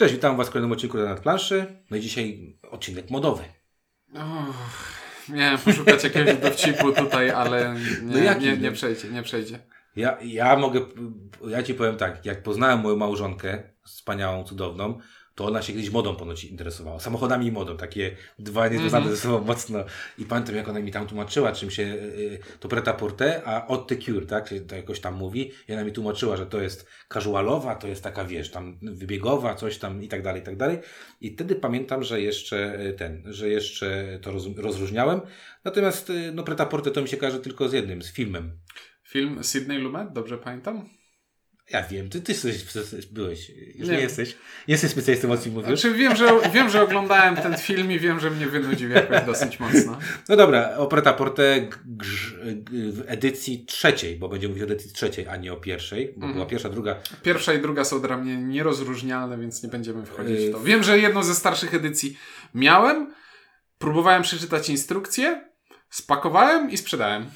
Cześć, witam Was w kolejnym odcinku na planszy. No i dzisiaj odcinek modowy. Uff, miałem poszukać jakiegoś dowcipu tutaj, ale nie, No jaki? nie, nie przejdzie, nie przejdzie. Ja, ja mogę, ja Ci powiem tak, jak poznałem moją małżonkę, wspaniałą, cudowną, to ona się kiedyś modą ponoć interesowała. Samochodami i modą, takie dwa niezwiązane Mhm. ze sobą mocno. I pamiętam, jak ona mi tam tłumaczyła, czym się, y, to preta porte, a haute couture, tak, się to jakoś tam mówi. I ona mi tłumaczyła, że to jest casualowa, to jest taka, wiesz, tam wybiegowa, coś tam i tak dalej, i tak dalej. I wtedy pamiętam, że jeszcze y, ten, że jeszcze to roz, rozróżniałem. Natomiast, y, no, preta porte to mi się kojarzy tylko z jednym, z filmem. Film Sydney Lumet, dobrze pamiętam? Ja wiem, ty, ty jesteś, byłeś, już Nie. nie, jesteś. Jesteś specjalistą od filmów, już? Znaczy wiem że, wiem, że oglądałem ten film i wiem, że mnie wynudził jakoś dosyć mocno. No dobra, o Preta Porte g- grz- g- w edycji trzeciej, bo będziemy mówić o edycji trzeciej, a nie o pierwszej, bo Mhm. była pierwsza, druga. Pierwsza i druga są dla mnie nierozróżnialne, więc nie będziemy wchodzić w to. Wiem, że jedną ze starszych edycji miałem, próbowałem przeczytać instrukcję, spakowałem i sprzedałem.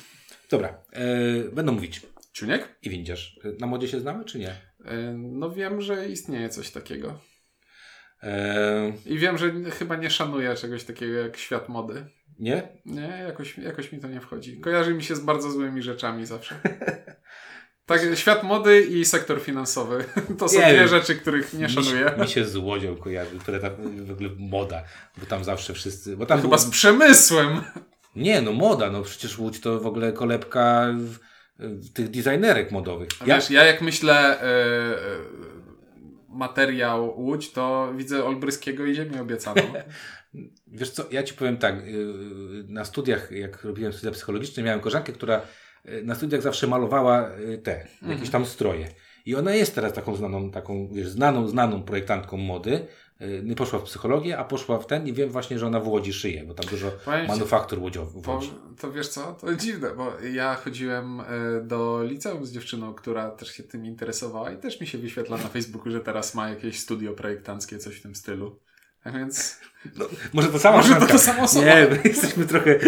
Dobra, e, będą mówić. Ciuniek? I windziarz. E, Na modzie się znamy, czy nie? Yy, No wiem, że istnieje coś takiego. E, I wiem, że chyba nie szanuję czegoś takiego jak świat mody. nie? Nie, jakoś, jakoś mi to nie wchodzi. Kojarzy mi się z bardzo złymi rzeczami zawsze. Tak, świat mody i sektor finansowy. To są Nie dwie rzeczy, których nie Mi szanuję. się, mi się z łodzią kojarzy, które tam w ogóle moda, bo tam zawsze wszyscy. Bo tam Chyba z przemysłem. Nie, no moda, no przecież Łódź to w ogóle kolebka w tych designerek modowych. Ja, Wiesz, ja jak myślę e, materiał Łódź, to widzę Olbryskiego i Ziemię obiecaną. Wiesz co, ja ci powiem tak, yy, na studiach, jak robiłem studia psychologiczne, miałem koleżankę, która yy, na studiach zawsze malowała yy, te, jakieś tam stroje. I ona jest teraz taką znaną, taką, wiesz, znaną, znaną projektantką mody. Yy, Nie poszła w psychologię, a poszła w ten i wiem właśnie, że ona w Łodzi szyje, bo tam dużo Powiem ci- manufaktur łodziowych Bo, to wiesz co, to dziwne, bo ja chodziłem e, do liceum z dziewczyną, która też się tym interesowała i też mi się wyświetla na Facebooku, że teraz ma jakieś studio projektanckie, coś w tym stylu. A więc No, może to sama Może to to sama osoba. Nie, my jesteśmy trochę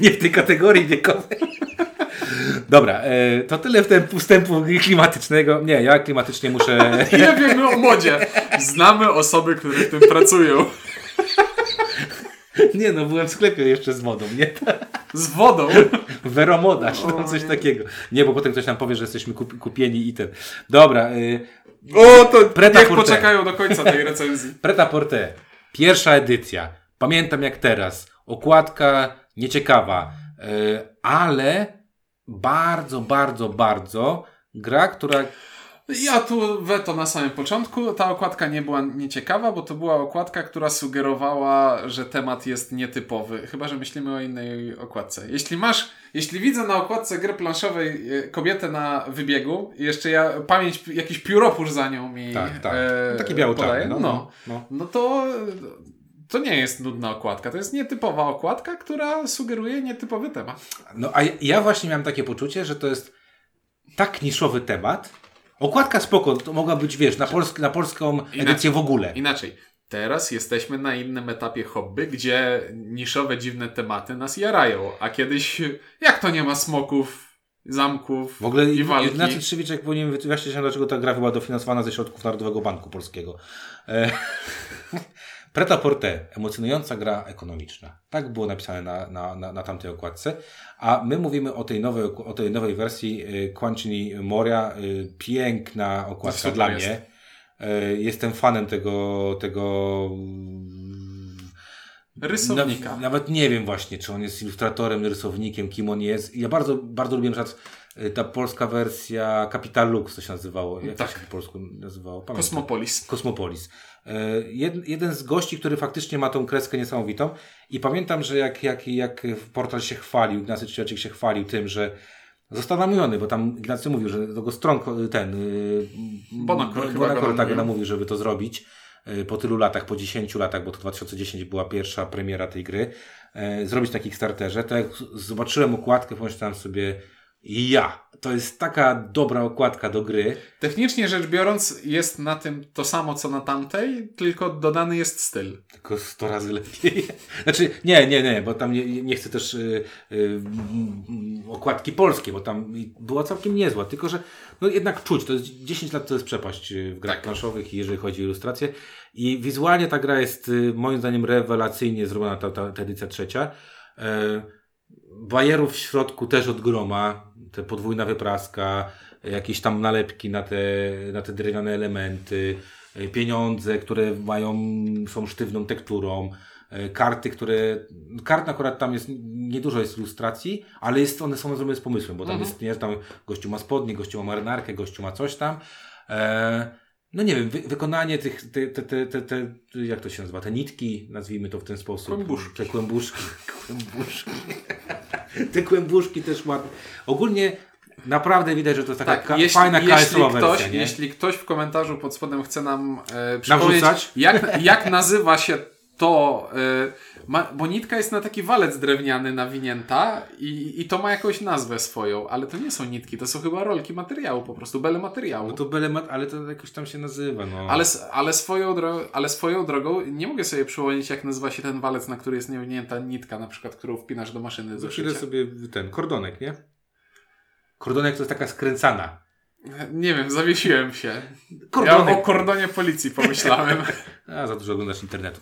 nie w tej kategorii wiekowej. Dobra, e, to tyle wstępu, wstępu klimatycznego. Nie, ja klimatycznie muszę... ile wiemy o modzie? Znamy osoby, które w tym pracują. Nie no, byłem w sklepie jeszcze z modą, nie? Z wodą. Veromoda, czy tam coś takiego. Nie, bo potem ktoś nam powie, że jesteśmy kup, kupieni i ten. Dobra, y, O, to Preta niech porte. poczekają do końca tej recenzji. Preta Porte, pierwsza edycja. Pamiętam jak teraz. Okładka nieciekawa, y, ale bardzo, bardzo, bardzo gra, która Ja tu weto na samym początku. Ta okładka nie była nieciekawa, bo to była okładka, która sugerowała, że temat jest nietypowy. Chyba, że myślimy o innej okładce. Jeśli masz, jeśli widzę na okładce gry planszowej e, kobietę na wybiegu i jeszcze ja pamięć, jakiś pióropusz za nią mi Tak, tak. e, Taki biało-czarny. podaje, No, no, no. no to to nie jest nudna okładka. To jest nietypowa okładka, która sugeruje nietypowy temat. No a ja- właśnie miałem takie poczucie, że to jest tak niszowy temat. Okładka spoko, to mogła być, wiesz, na, polsk, na polską edycję w ogóle. Inaczej. Teraz jesteśmy na innym etapie hobby, gdzie niszowe, dziwne tematy nas jarają. A kiedyś, jak to nie ma smoków, zamków W ogóle i walki? Ignacy Trzewiczek powinien wyjaśnić nam, dlaczego ta gra była dofinansowana ze środków Narodowego Banku Polskiego. E, Preta Porte, emocjonująca gra ekonomiczna. Tak było napisane na, na, na, na tamtej okładce. A my mówimy o tej nowej, o tej nowej wersji y, Quancini Moria. Y, piękna okładka dla mnie. Y, jestem fanem tego, tego Rysownika. Naw- nawet nie wiem właśnie, czy on jest ilustratorem, rysownikiem, kim on jest. Ja bardzo, bardzo lubię na przykład y, ta polska wersja Capital Lux, to się nazywało. Jak Tak. to się po polsku nazywało? Pamiętam. Kosmopolis. Kosmopolis. E, Jed, jeden z gości, który faktycznie ma tą kreskę niesamowitą i pamiętam, że jak, jak, jak portal się chwalił, Ignacy Trzewiczek się chwalił tym, że został namówiony, bo tam Ignacy mówił, że do go stron ten y, Bonacor Bonacor tak namówił. namówił, żeby to zrobić y, po tylu latach, po 10 latach, bo to 2010 była pierwsza premiera tej gry, e, zrobić na Kickstarterze. To jak zobaczyłem okładkę, pomyślałem sobie ja, to jest taka dobra okładka do gry. Technicznie rzecz biorąc, jest na tym to samo co na tamtej, tylko dodany jest styl. Tylko 100 razy lepiej. Znaczy, nie, nie, nie, bo tam nie, nie chcę też y, y, mm, okładki polskie, bo tam była całkiem niezła, tylko że no jednak czuć, to jest 10 lat to jest przepaść y, w grach Tak. planszowych, jeżeli chodzi o ilustrację. I wizualnie ta gra jest y, moim zdaniem rewelacyjnie zrobiona, ta, ta, ta edycja trzecia. E, bajerów w środku też od groma, te podwójna wypraska, jakieś tam nalepki na te, na te drewniane elementy, e, pieniądze, które mają, są sztywną tekturą, e, karty, które, kart akurat tam jest, niedużo jest ilustracji, ale jest, one są zrobione z pomysłem, bo tam Mhm. jest, nie, tam gościu ma spodnie, gościu ma marynarkę, gościu ma coś tam. E, no nie wiem, wy, wykonanie tych, te, te, te, te, jak to się nazywa, te nitki, nazwijmy to w ten sposób. Kłębuszki. Te kłębuszki. kłębuszki. te kłębuszki też ładne. Ogólnie naprawdę widać, że to jest taka ka- fajna Tak, jeśli KS-owa ktoś, wersja, nie? jeśli ktoś w komentarzu pod spodem chce nam e, przypomnieć, Narzucać? jak, jak nazywa się to, e, ma, bo nitka jest na taki walec drewniany nawinięta i, i to ma jakąś nazwę swoją, ale to nie są nitki, to są chyba rolki materiału po prostu, bele materiału. No to belemat, ale to jakoś tam się nazywa, no. Ale, ale, swoją ale swoją drogą nie mogę sobie przypomnieć, jak nazywa się ten walec, na który jest nawinięta nitka, na przykład, którą wpinasz do maszyny do szycia. sobie ten, kordonek, nie? Kordonek to jest taka skręcana. Nie wiem, zawiesiłem się. Ja Kordonek. o kordonie policji pomyślałem. A, za dużo oglądasz internetu.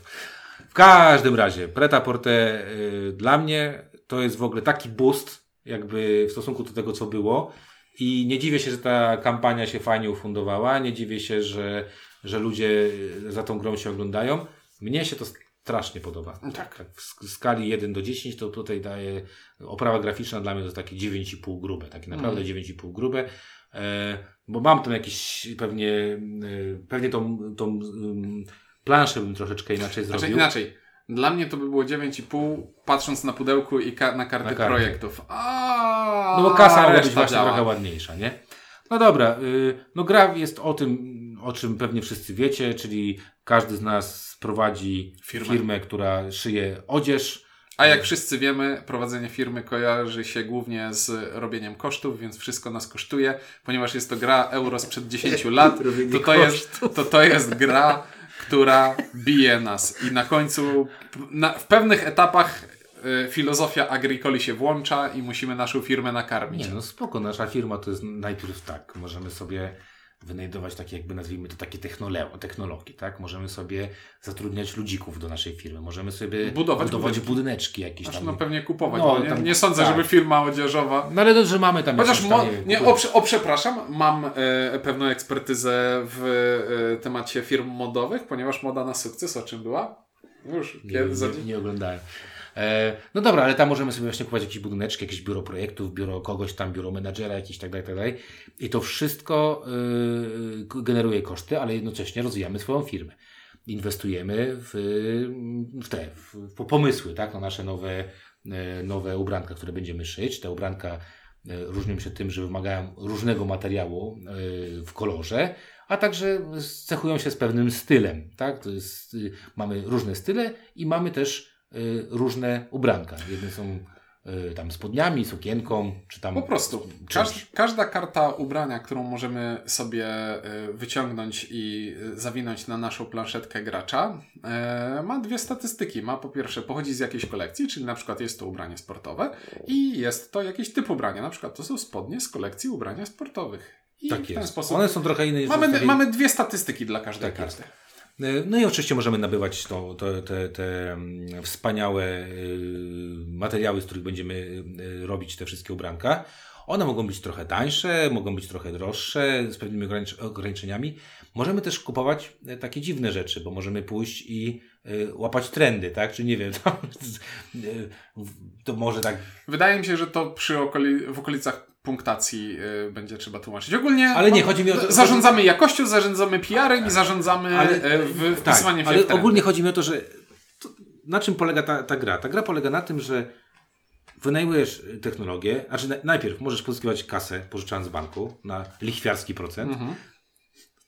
W każdym razie, Preta Porte y, dla mnie to jest w ogóle taki boost, jakby w stosunku do tego, co było. I nie dziwię się, że ta kampania się fajnie ufundowała. Nie dziwię się, że, że ludzie za tą grą się oglądają. Mnie się to strasznie podoba. Tak. w sk- skali 1 do 10 to tutaj daje oprawa graficzna dla mnie to jest takie 9,5 grube, takie naprawdę Mhm. 9,5 grube. E, bo mam tam jakieś pewnie, e, pewnie tą, tą um, planszę bym troszeczkę inaczej Znaczy zrobił. inaczej. Dla mnie to by było 9,5 patrząc na pudełku i ka- na karty Na projektów. A, No bo kasa być reszta właśnie działa. trochę ładniejsza, nie? No dobra, y, no gra jest o tym, o czym pewnie wszyscy wiecie, czyli każdy z nas prowadzi Firmę. firmę która szyje odzież. A jak wszyscy wiemy, prowadzenie firmy kojarzy się głównie z robieniem kosztów, więc wszystko nas kosztuje, ponieważ jest to gra euro sprzed 10 lat, to to, jest, to to jest gra, która bije nas. I na końcu, na, w pewnych etapach y, filozofia agricoli się włącza i musimy naszą firmę nakarmić. Nie, no spoko, nasza firma to jest najpierw tak, możemy sobie wynajdować takie jakby nazwijmy to takie technole- technologie, tak? Możemy sobie zatrudniać ludzików do naszej firmy, możemy sobie Budować budować budyneczki jakieś Znaczy, tam. no pewnie kupować, No, bo nie, tam- nie sądzę, tak. żeby firma odzieżowa... No ale że mamy tam Chociaż mo- tam, nie, wiem, o, o przepraszam, mam e, pewną ekspertyzę w e, temacie firm modowych, ponieważ moda na sukces o czym była? Już nie, kiedy nie, nie oglądałem. E, no dobra, ale tam możemy sobie właśnie kupować jakieś budyneczki, jakieś biuro projektów, biuro kogoś tam, biuro menadżera, jakieś tak dalej, tak dalej. I to wszystko y, generuje koszty, ale jednocześnie rozwijamy swoją firmę. Inwestujemy w, w te, w, pomysły, tak, na nasze nowe, e, nowe ubranka, które będziemy szyć. Te ubranka e, różnią się tym, że wymagają różnego materiału w kolorze, a także cechują się z pewnym stylem, tak? Jest, y, mamy różne style i mamy też różne ubranka. Jedne są y, tam spodniami, sukienką, czy tam Po prostu. Każ, każda karta ubrania, którą możemy sobie e, wyciągnąć i zawinąć na naszą planszetkę gracza, ma dwie statystyki. Ma po pierwsze, pochodzi z jakiejś kolekcji, czyli na przykład jest to ubranie sportowe i jest to jakiś typ ubrania. Na przykład to są spodnie z kolekcji ubrania sportowych. I Tak w ten jest. sposób One są trochę inne niż mamy, mamy dwie statystyki dla każdej Tak jest. karty. Y, No i oczywiście możemy nabywać to, to, te, te mm, wspaniałe y, materiały, z których będziemy y, robić te wszystkie ubranka. One mogą być trochę tańsze, mogą być trochę droższe, z pewnymi ogranicz- ograniczeniami. Możemy też kupować takie dziwne rzeczy, bo możemy pójść i łapać trendy, tak? Czy nie wiem, to, to może tak Wydaje mi się, że to przy okoli, w okolicach punktacji y, będzie trzeba tłumaczyć. Ogólnie Ale nie, chodzi mi o to- zarządzamy jakością, zarządzamy PR-em i zarządzamy Ale- ale, w, Tak, wpisywaniem się ale ogólnie chodzi mi o to, że to, na czym polega ta, ta gra? Ta gra polega na tym, że wynajmujesz technologię, znaczy na, najpierw możesz pozyskiwać kasę pożyczając z banku na lichwiarski procent. Mhm.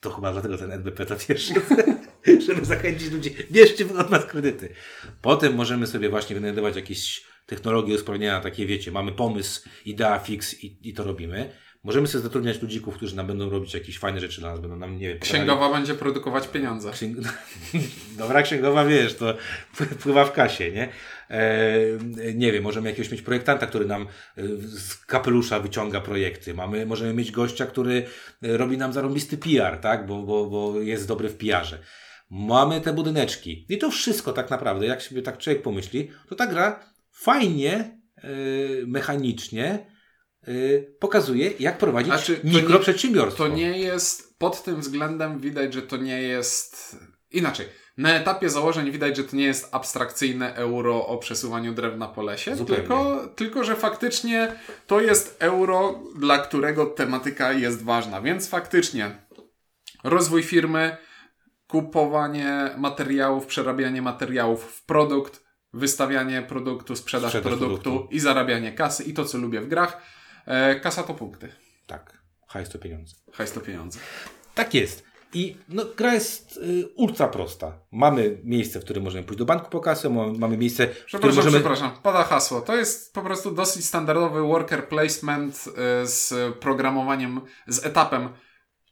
To chyba dlatego ten NBP to pierwszy, żeby zachęcić ludzi, bierzcie od nas kredyty. Potem możemy sobie właśnie wynajdować jakieś technologie usprawnienia, takie wiecie, mamy pomysł, idea fix i, i to robimy. Możemy sobie zatrudniać ludzików, którzy nam będą robić jakieś fajne rzeczy dla nas, będą nam, nie wiem... Księgowa będzie produkować pieniądze. Księg... Dobra księgowa, wiesz, to pływa w kasie, nie? E, nie wiem, możemy jakiegoś mieć projektanta, który nam e, z kapelusza wyciąga projekty. Mamy, możemy mieć gościa, który e, robi nam zarobisty PR, tak? Bo, bo, bo jest dobry w PR-ze. Mamy te budyneczki. I to wszystko tak naprawdę, jak sobie tak człowiek pomyśli, to ta gra fajnie, yy, mechanicznie yy, pokazuje, jak prowadzić znaczy, mikroprzedsiębiorstwo. To nie jest, pod tym względem widać, że to nie jest, inaczej, na etapie założeń widać, że to nie jest abstrakcyjne euro o przesuwaniu drewna po lesie, tylko, tylko że faktycznie to jest euro, dla którego tematyka jest ważna. Więc faktycznie rozwój firmy, kupowanie materiałów, przerabianie materiałów w produkt, wystawianie produktu, sprzedaż, sprzedaż produktu, produktu, i zarabianie kasy i to, co lubię w grach. E, kasa to punkty. Tak. Hajs to pieniądze. Hajs to pieniądze. Tak jest. I no, gra jest y, ultra prosta. Mamy miejsce, w którym możemy pójść do banku po kasę, mamy miejsce, w którym możemy... Przepraszam, pada hasło. To jest po prostu dosyć standardowy worker placement y, z programowaniem, z etapem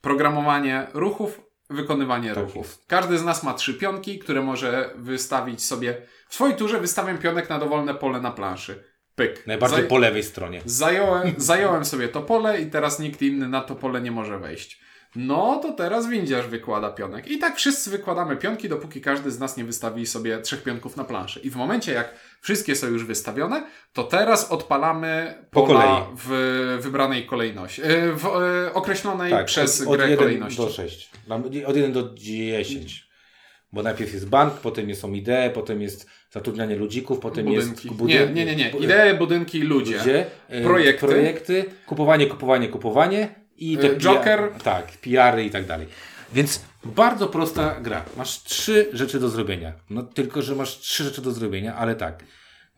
programowanie ruchów, wykonywanie tak ruchów. Każdy z nas ma trzy pionki, które może wystawić sobie. W swojej turze wystawiam pionek na dowolne pole na planszy. Pyk. Najbardziej Zaj... po lewej stronie. Zająłem, zająłem sobie to pole i teraz nikt inny na to pole nie może wejść. No to teraz windziarz wykłada pionek. I tak wszyscy wykładamy pionki, dopóki każdy z nas nie wystawi sobie trzech pionków na planszy. I w momencie, jak wszystkie są już wystawione, to teraz odpalamy pola w wybranej kolejności. E, w e, określonej tak, przez od, od grę 1 kolejności. do 6. Od 1 do 10. Bo najpierw jest bank, potem są idee, potem jest zatrudnianie ludzików, potem budynki. jest... Budyn... Nie, nie, nie, nie. Idee, budynki, ludzie. ludzie e, projekty. projekty. Kupowanie, kupowanie, kupowanie i te Joker. PR, tak, PR-y i tak dalej. Więc bardzo prosta gra. Masz trzy rzeczy do zrobienia. No tylko, że masz trzy rzeczy do zrobienia, ale tak.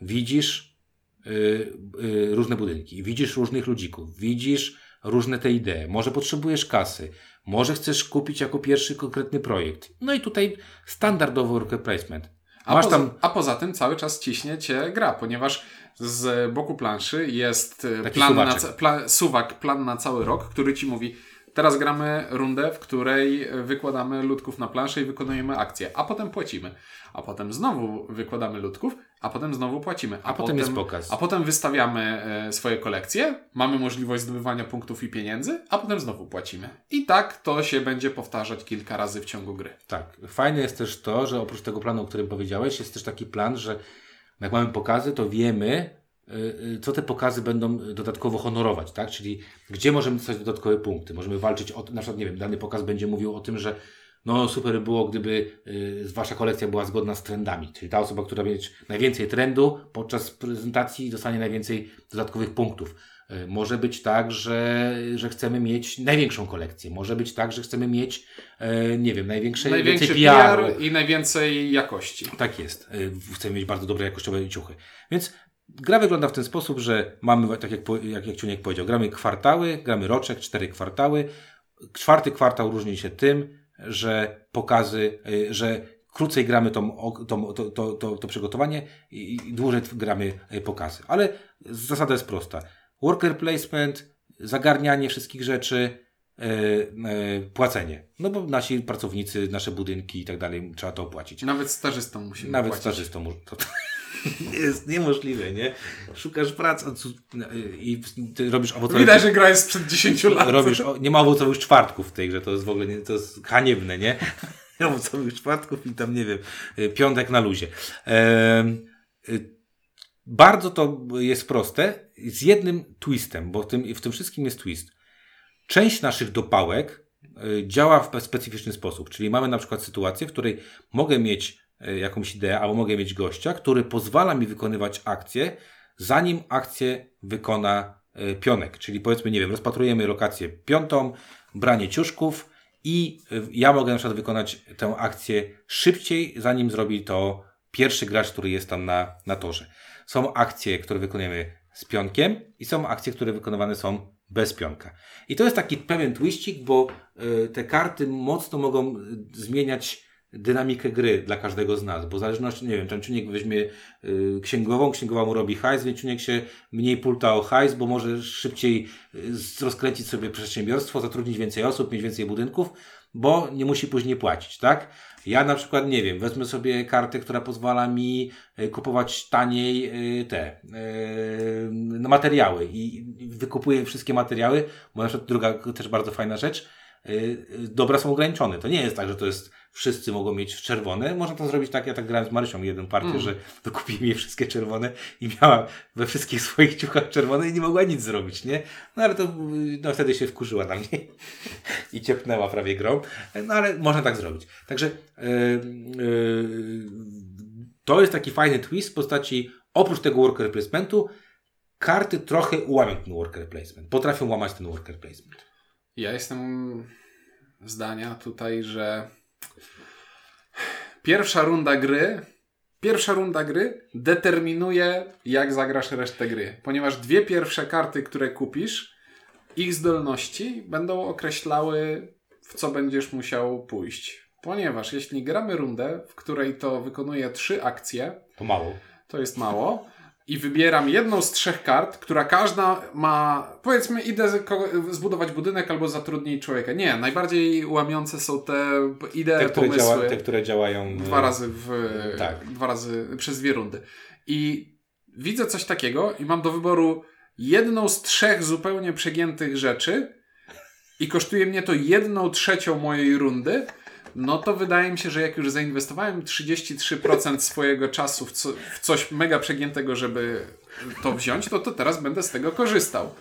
Widzisz yy, yy, różne budynki, widzisz różnych ludzików, widzisz różne te idee. Może potrzebujesz kasy, może chcesz kupić jako pierwszy konkretny projekt. No i tutaj standardowy worker placement. A poza, tam... a poza tym cały czas ciśnie cię gra, ponieważ z boku planszy jest e, Taki plan na, pla, suwak, plan na cały rok, który ci mówi, teraz gramy rundę, w której wykładamy ludków na planszę i wykonujemy akcję, a potem płacimy. A potem znowu wykładamy ludków, a potem znowu płacimy. A, a potem, jest pokaz. A potem wystawiamy e, swoje kolekcje, mamy możliwość zdobywania punktów i pieniędzy, a potem znowu płacimy. I tak to się będzie powtarzać kilka razy w ciągu gry. Tak. Fajne jest też to, że oprócz tego planu, o którym powiedziałeś, jest też taki plan, że jak mamy pokazy, to wiemy, y, y, co te pokazy będą dodatkowo honorować, tak? Czyli gdzie możemy dostać dodatkowe punkty. Możemy walczyć o, na przykład, nie wiem, dany pokaz będzie mówił o tym, że no super by było, gdyby y, wasza kolekcja była zgodna z trendami. Czyli ta osoba, która będzie najwięcej trendu podczas prezentacji dostanie najwięcej dodatkowych punktów. Y, może być tak, że, że chcemy mieć największą kolekcję. Może być tak, że chcemy mieć, y, nie wiem, największe, największy PR, PR i najwięcej jakości. Tak jest. Y, chcemy mieć bardzo dobre jakościowe ciuchy. Więc gra wygląda w ten sposób, że mamy, tak jak, jak, jak Ciuniek powiedział, gramy kwartały, gramy roczek, cztery kwartały. Czwarty kwartał różni się tym, że pokazy, że krócej gramy tą, tą, to, to, to, to przygotowanie i dłużej gramy pokazy. Ale zasada jest prosta worker placement, zagarnianie wszystkich rzeczy, yy, yy, płacenie. No bo nasi pracownicy, nasze budynki i tak dalej, trzeba to opłacić. Nawet stażystom musimy Nawet płacić. stażystom to, to jest niemożliwe, nie? Szukasz pracy i ty robisz owocowe... Widać, że gra jest sprzed 10 lat. Robisz, nie ma owocowych czwartków w tej grze, to jest w ogóle, nie, to jest haniebne, nie? owocowych czwartków i tam, nie wiem, piątek na luzie. Eee, bardzo to jest proste, z jednym twistem, bo w tym, w tym wszystkim jest twist. Część naszych dopałek y, działa w specyficzny sposób, czyli mamy na przykład sytuację, w której mogę mieć y, jakąś ideę, albo mogę mieć gościa, który pozwala mi wykonywać akcję, zanim akcję wykona y, pionek. Czyli powiedzmy, nie wiem, rozpatrujemy lokację piątą, branie ciuszków i ja mogę na przykład wykonać tę akcję szybciej, zanim zrobi to pierwszy gracz, który jest tam na, na torze. Są akcje, które wykonujemy z pionkiem i są akcje, które wykonywane są bez pionka. I to jest taki pewien twistik, bo y, te karty mocno mogą zmieniać dynamikę gry dla każdego z nas, bo w zależności, nie wiem, czynnik weźmie y, księgową, księgowa mu robi hajs, więc czynnik się mniej pulta o hajs, bo może szybciej rozkręcić sobie przedsiębiorstwo, zatrudnić więcej osób, mieć więcej budynków, bo nie musi później płacić, tak? Ja na przykład, nie wiem, wezmę sobie kartę, która pozwala mi y, kupować taniej y, te y, materiały i wykupuję wszystkie materiały, bo na przykład druga też bardzo fajna rzecz, dobra są ograniczone. To nie jest tak, że to jest wszyscy mogą mieć czerwone. Można to zrobić tak, ja tak grałem z Marysią jedną partię, Mm. że wykupiłem jej wszystkie czerwone i miała we wszystkich swoich ciuchach czerwone i nie mogła nic zrobić, nie? No ale to no, wtedy się wkurzyła na mnie i ciepnęła prawie grą. No ale można tak zrobić. Także yy, yy, to jest taki fajny twist w postaci oprócz tego worker placementu karty trochę łamią ten worker placement. Potrafią łamać ten worker placement. Ja jestem zdania tutaj, że pierwsza runda gry, pierwsza runda gry determinuje, jak zagrasz resztę gry. Ponieważ dwie pierwsze karty, które kupisz, ich zdolności będą określały, w co będziesz musiał pójść. Ponieważ jeśli gramy rundę, w której to wykonuje trzy akcje, To mało. to jest mało. I wybieram jedną z trzech kart, która każda ma, powiedzmy, idę zbudować budynek albo zatrudnić człowieka. Nie, najbardziej łamiące są te idee, Te, które, pomysły. działa, te, które działają. Dwa razy w, tak. dwa razy przez dwie rundy. I widzę coś takiego i mam do wyboru jedną z trzech zupełnie przegiętych rzeczy i kosztuje mnie to jedną trzecią mojej rundy, no to wydaje mi się, że jak już zainwestowałem 33% swojego czasu w, co, w coś mega przegiętego, żeby to wziąć, to, to teraz będę z tego korzystał.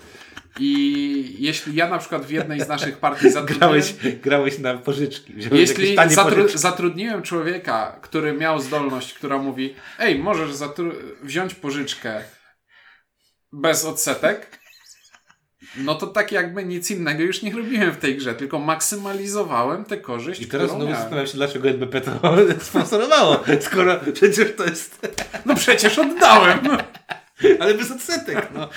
I jeśli ja na przykład w jednej z naszych partii zatrudniłem... Grałeś, grałeś na pożyczki. Jeśli zatru pożyczki. zatrudniłem człowieka, który miał zdolność, która mówi, ej, możesz wziąć pożyczkę bez odsetek, no to tak jakby nic innego już nie robiłem w tej grze, tylko maksymalizowałem tę korzyść, I teraz znowu zastanawiam się, dlaczego NBP to sponsorowało, skoro przecież to jest... No przecież oddałem! Ale bez odsetek, no.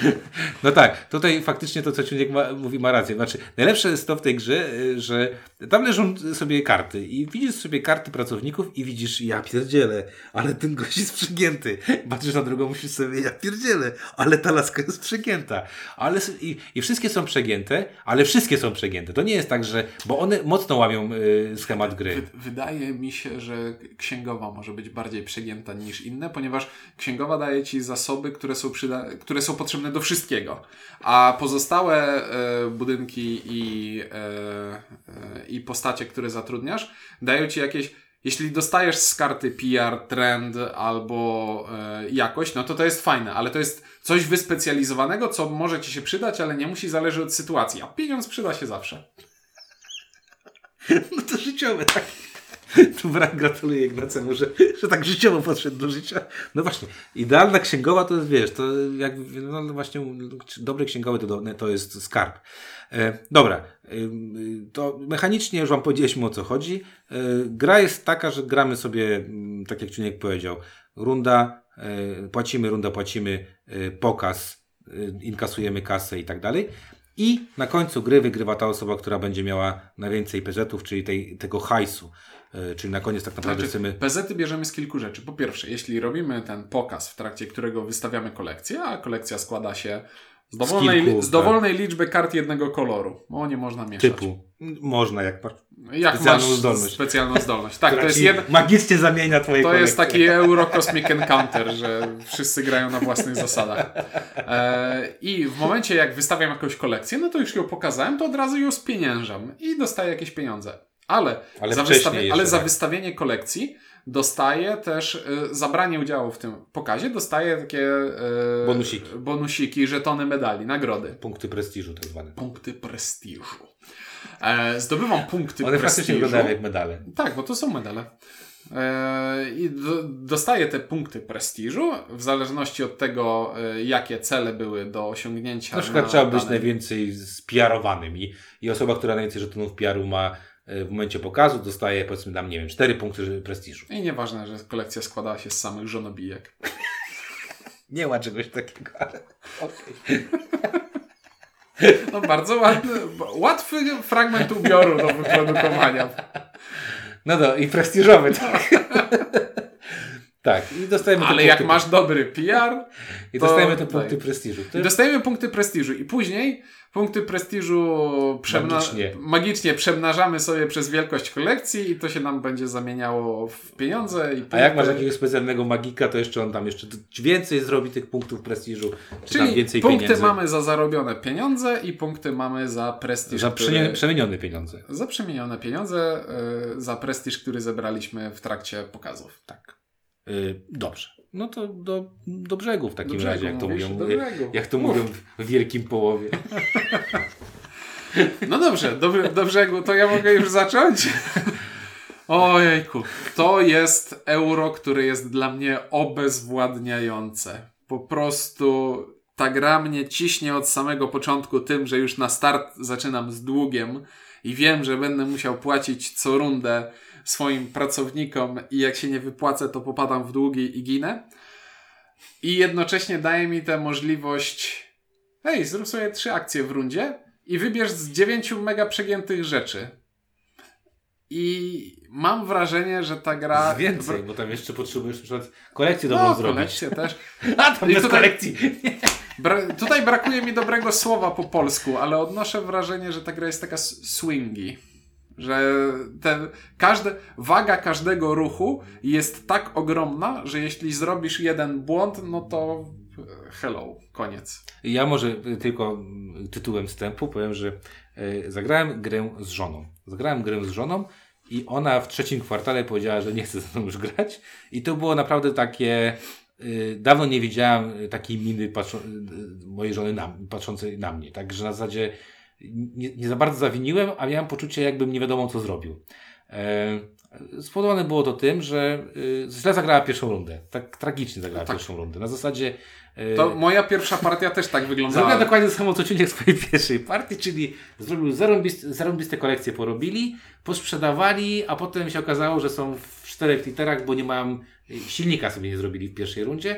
No tak, tutaj faktycznie to, co Ciuniek ma, mówi, ma rację. Znaczy, najlepsze jest to w tej grze, y, że tam leżą sobie karty i widzisz sobie karty pracowników i widzisz, ja pierdzielę, ale ten gość jest przegięty. Patrzysz na drugą, musisz sobie, ja pierdzielę, ale ta laska jest przegięta. Ale, i, I wszystkie są przegięte, ale wszystkie są przegięte. To nie jest tak, że, bo one mocno łamią y, schemat gry. Wy- Wydaje mi się, że księgowa może być bardziej przegięta niż inne, ponieważ księgowa daje ci zasoby, które są, przyda- które są potrzebne do wszystkiego. A pozostałe e, budynki i, e, i postacie, które zatrudniasz, dają ci jakieś. Jeśli dostajesz z karty PR, trend albo e, jakość, no to to jest fajne, ale to jest coś wyspecjalizowanego, co może ci się przydać, ale nie musi zależy od sytuacji. A pieniądz przyda się zawsze. No to życiowe, tak. Tu brak gratuluję Ignacemu, że, że tak życiowo podszedł do życia. No właśnie, idealna księgowa to jest, wiesz, to jak, no właśnie, dobry księgowy to, do- to jest skarb. E, dobra, ym, to mechanicznie już Wam powiedzieliśmy o co chodzi. E, gra jest taka, że gramy sobie, mm, tak jak Czuniek powiedział, runda, e, płacimy, runda płacimy, e, pokaz, e, inkasujemy kasę i tak dalej. I na końcu gry wygrywa ta osoba, która będzie miała najwięcej PZ-ów, czyli tej, tego hajsu. E, Czyli na koniec tak naprawdę Znaczy, chcemy. PZ-y bierzemy z kilku rzeczy. Po pierwsze, jeśli robimy ten pokaz, w trakcie którego wystawiamy kolekcję, a kolekcja składa się z dowolnej, kilku, z tak. dowolnej liczby kart jednego koloru, bo nie można mieszać. Typu. Można, jak. Jak specjalną masz zdolność. specjalną zdolność. Tak, to jest, ci jed... Magicznie zamienia twoje to jest kolekcje. taki Euro Cosmic Encounter, że wszyscy grają na własnych zasadach. E, I w momencie, jak wystawiam jakąś kolekcję, no to już ją pokazałem, to od razu ją spieniężam i dostaję jakieś pieniądze. Ale, Ale za, jeszcze, ale za tak. wystawienie kolekcji dostaję też y, zabranie udziału w tym pokazie, dostaję takie y, Bonusiki. bonusiki, żetony medali, nagrody. Punkty prestiżu tak zwane. Punkty prestiżu. E, zdobywam punkty One faktycznie prestiżu. wyglądają jak medale. Tak, bo to są medale. E, I do, dostaję te punkty prestiżu w zależności od tego, e, jakie cele były do osiągnięcia. Na przykład na trzeba być najwięcej spiarowanym i, i osoba, która najwięcej żetonów PR-u ma w momencie pokazu, dostaje powiedzmy tam, nie wiem, 4 punkty prestiżu. I nieważne, że kolekcja składała się z samych żonobijek. Nie ma czegoś takiego, ale okej. No bardzo ładny, łatwy fragment ubioru do wyprodukowania. No do, i prestiżowy, tak. tak, i dostajemy Ale jak punkty, masz dobry PR, i to- dostajemy te punkty tak. prestiżu. To I dostajemy punkty prestiżu i później punkty prestiżu przemna- Magicznie. magicznie przemnażamy sobie przez wielkość kolekcji i to się nam będzie zamieniało w pieniądze. I A jak masz jakiegoś specjalnego magika, to jeszcze on tam jeszcze więcej zrobi tych punktów prestiżu, czy tam Czyli więcej punkty pieniędzy. mamy za zarobione pieniądze i punkty mamy za prestiż. Za który- przemienione, pieniądze. za przemienione pieniądze, y, za prestiż, który zebraliśmy w trakcie pokazów. Tak. Y, dobrze. No to do, do brzegu w takim brzegu, razie, jak to mówisz? mówią. Jak to Mów. mówią w wielkim połowie. No dobrze, do, do brzegu, to ja mogę już zacząć? Ojejku, to jest euro, które jest dla mnie obezwładniające. Po prostu ta gra mnie ciśnie od samego początku tym, że już na start zaczynam z długiem i wiem, że będę musiał płacić co rundę swoim pracownikom i jak się nie wypłacę, to popadam w długi i ginę. I jednocześnie daje mi tę możliwość hej, zrób sobie trzy akcje w rundzie i wybierz z dziewięciu mega przegiętych rzeczy. I mam wrażenie, że ta gra... Więcej, bo tam jeszcze potrzebujesz na przykład kolekcję No, dobrą zrobić. kolekcję też. A, tam I bez tutaj- kolekcji. Bra- tutaj brakuje mi dobrego słowa po polsku, ale odnoszę wrażenie, że ta gra jest taka swingi. Że ten, każde, waga każdego ruchu jest tak ogromna, że jeśli zrobisz jeden błąd, no to e, hello, koniec. Ja może tylko tytułem wstępu powiem, że y, zagrałem grę z żoną. Zagrałem grę z żoną i ona w trzecim kwartale powiedziała, że nie chce ze mną już grać. I to było naprawdę takie. y, Dawno nie widziałem takiej miny mojej żony na, patrzącej na mnie. Także na zasadzie nie, nie za bardzo zawiniłem, a miałem poczucie, jakbym nie wiadomo co zrobił. E, spowodowane było to tym, że y, źle zagrała pierwszą rundę. Tak tragicznie zagrała Tak. pierwszą rundę. Na zasadzie. y, To moja pierwsza partia też tak wyglądała. Zrobił dokładnie to samo, co Ciuniek w swojej pierwszej partii, czyli zrobił zarąbiste, zarąbiste kolekcje, porobili, posprzedawali, a potem się okazało, że są w czterech literach, bo nie mają, silnika sobie nie zrobili w pierwszej rundzie.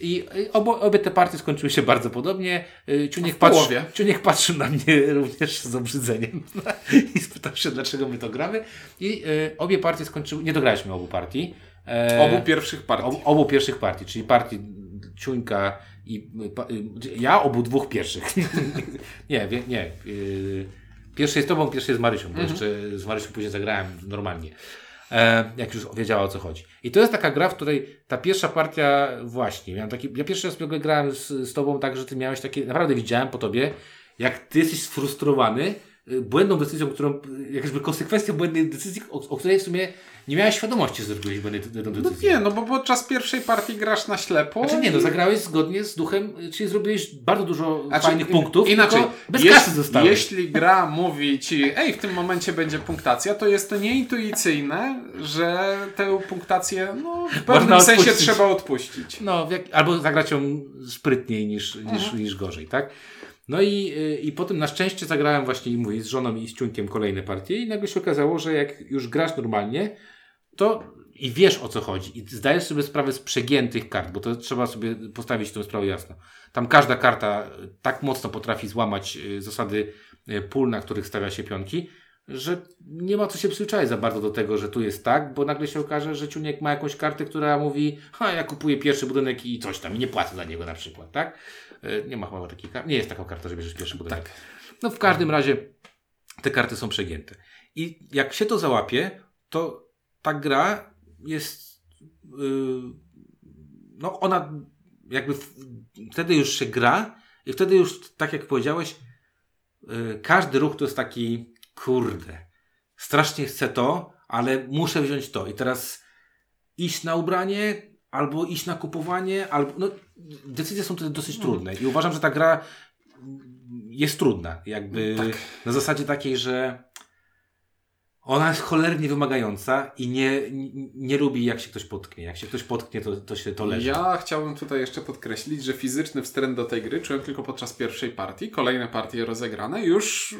I obo, obie te partie skończyły się bardzo podobnie. Y, Ciuniek, patrzy. Ciuniek patrzył na mnie również z obrzydzeniem i spytał się, dlaczego my to gramy. I y, obie partie skończyły, nie dograliśmy obu partii. E, Obu pierwszych partii. Obu, obu pierwszych partii, czyli partii Ciuńka i y, pa, ja obu dwóch pierwszych. nie, nie. Y, pierwszy jest tobą, pierwszy jest Marysią, bo jeszcze z Marysią później zagrałem normalnie. E, jak już wiedziała o co chodzi. I to jest taka gra, w której ta pierwsza partia właśnie, miałem taki, ja pierwszy raz grałem z, z tobą tak, że ty miałeś takie, naprawdę widziałem po tobie, jak ty jesteś sfrustrowany błędną decyzją, którą, y, jakby konsekwencją błędnej decyzji, o, o której w sumie nie miałeś świadomości, że zrobiłeś błędną No decyzję. nie, no bo podczas pierwszej partii grasz na ślepo. Znaczy nie, no zagrałeś zgodnie z duchem, y, czyli zrobiłeś bardzo dużo Znaczy, fajnych punktów, Inaczej, bez jeśli, kasy zostałeś. jeśli gra mówi ci, ej, w tym momencie będzie punktacja, to jest to nieintuicyjne, że tę punktację no, w pewnym Można sensie odpuścić. trzeba odpuścić. No, jak, albo zagrać ją sprytniej niż, niż, Mhm. niż gorzej, tak? No i, y, i potem na szczęście zagrałem właśnie, mówię, z żoną i z ciunkiem kolejne partie i nagle się okazało, że jak już grasz normalnie, to i wiesz o co chodzi i zdajesz sobie sprawę z przegiętych kart, bo to trzeba sobie postawić tę sprawę jasno. Tam każda karta tak mocno potrafi złamać y, zasady y, pól, na których stawia się pionki, że nie ma co się przyzwyczaić za bardzo do tego, że tu jest tak, bo nagle się okaże, że Ciuniek ma jakąś kartę, która mówi, ha, ja kupuję pierwszy budynek i coś tam i nie płacę za niego na przykład, tak? Y, Nie ma chyba takiej karty, nie jest taka karta, że bierzesz pierwszy budynek. Tak. No w każdym razie te karty są przegięte. I jak się to załapie, to ta gra jest, yy, no ona jakby wtedy już się gra i wtedy już, tak jak powiedziałeś, yy, każdy ruch to jest taki, kurde, strasznie chcę to, ale muszę wziąć to. I teraz iść na ubranie, albo iść na kupowanie, albo, no, decyzje są tutaj dosyć trudne. I uważam, że ta gra jest trudna. Jakby na zasadzie takiej, że ona jest cholernie wymagająca i nie, nie, lubi jak się ktoś potknie. Jak się ktoś potknie, to, to się to leży. Ja chciałbym tutaj jeszcze podkreślić, że fizyczny wstręt do tej gry czułem tylko podczas pierwszej partii. Kolejne partie rozegrane. Już,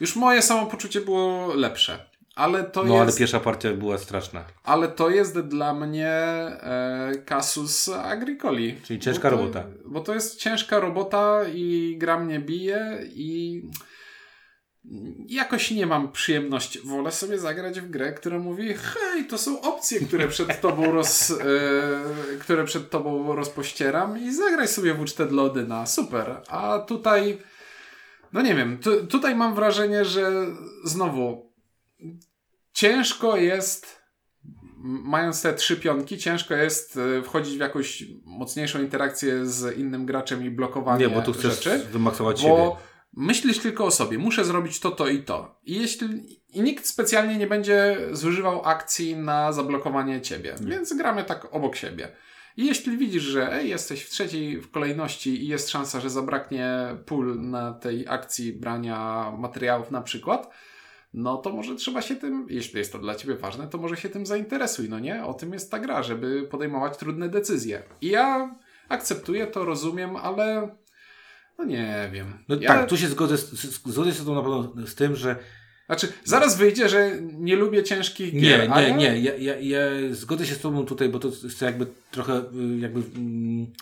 już moje samopoczucie było lepsze. Ale to No ale jest... pierwsza partia była straszna. Ale to jest dla mnie e, kasus agricoli. Czyli ciężka Bo to- robota. Bo to jest ciężka robota i gra mnie bije i jakoś nie mam przyjemności. Wolę sobie zagrać w grę, która mówi, hej, to są opcje, które przed tobą, roz, e, które przed tobą rozpościeram i zagraj sobie w ucztę dla Odyna. Super. A tutaj, no nie wiem, tu, tutaj mam wrażenie, że znowu ciężko jest mając te trzy pionki, ciężko jest e, wchodzić w jakąś mocniejszą interakcję z innym graczem i blokowanie Nie, bo tu chcesz rzeczy. wymaksować bo siebie. Myślisz tylko o sobie, muszę zrobić to, to i to. I jeśli i nikt specjalnie nie będzie zużywał akcji na zablokowanie ciebie, więc gramy tak obok siebie. I jeśli widzisz, że ej, jesteś w trzeciej w kolejności i jest szansa, że zabraknie pól na tej akcji brania materiałów na przykład, no to może trzeba się tym, jeśli jest to dla ciebie ważne, to może się tym zainteresuj, no nie? O tym jest ta gra, żeby podejmować trudne decyzje. I ja akceptuję to, rozumiem, ale no nie wiem. No ja... tak, tu się zgodzę, z- zgodzę się z tą na pewno z tym, że Znaczy, zaraz wyjdzie, że nie lubię ciężkich gier, Nie, nie, nie. Ja, ja, ja zgodzę się z Tobą tutaj, bo to chcę jakby trochę y, jakby mm,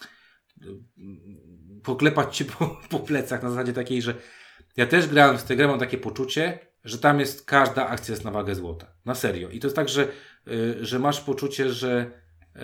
poklepać Ci po, po plecach na zasadzie takiej, że ja też grałem w tę grę, mam takie poczucie, że tam jest każda akcja jest na wagę złota. Na serio. I to jest tak, że, y, że masz poczucie, że y,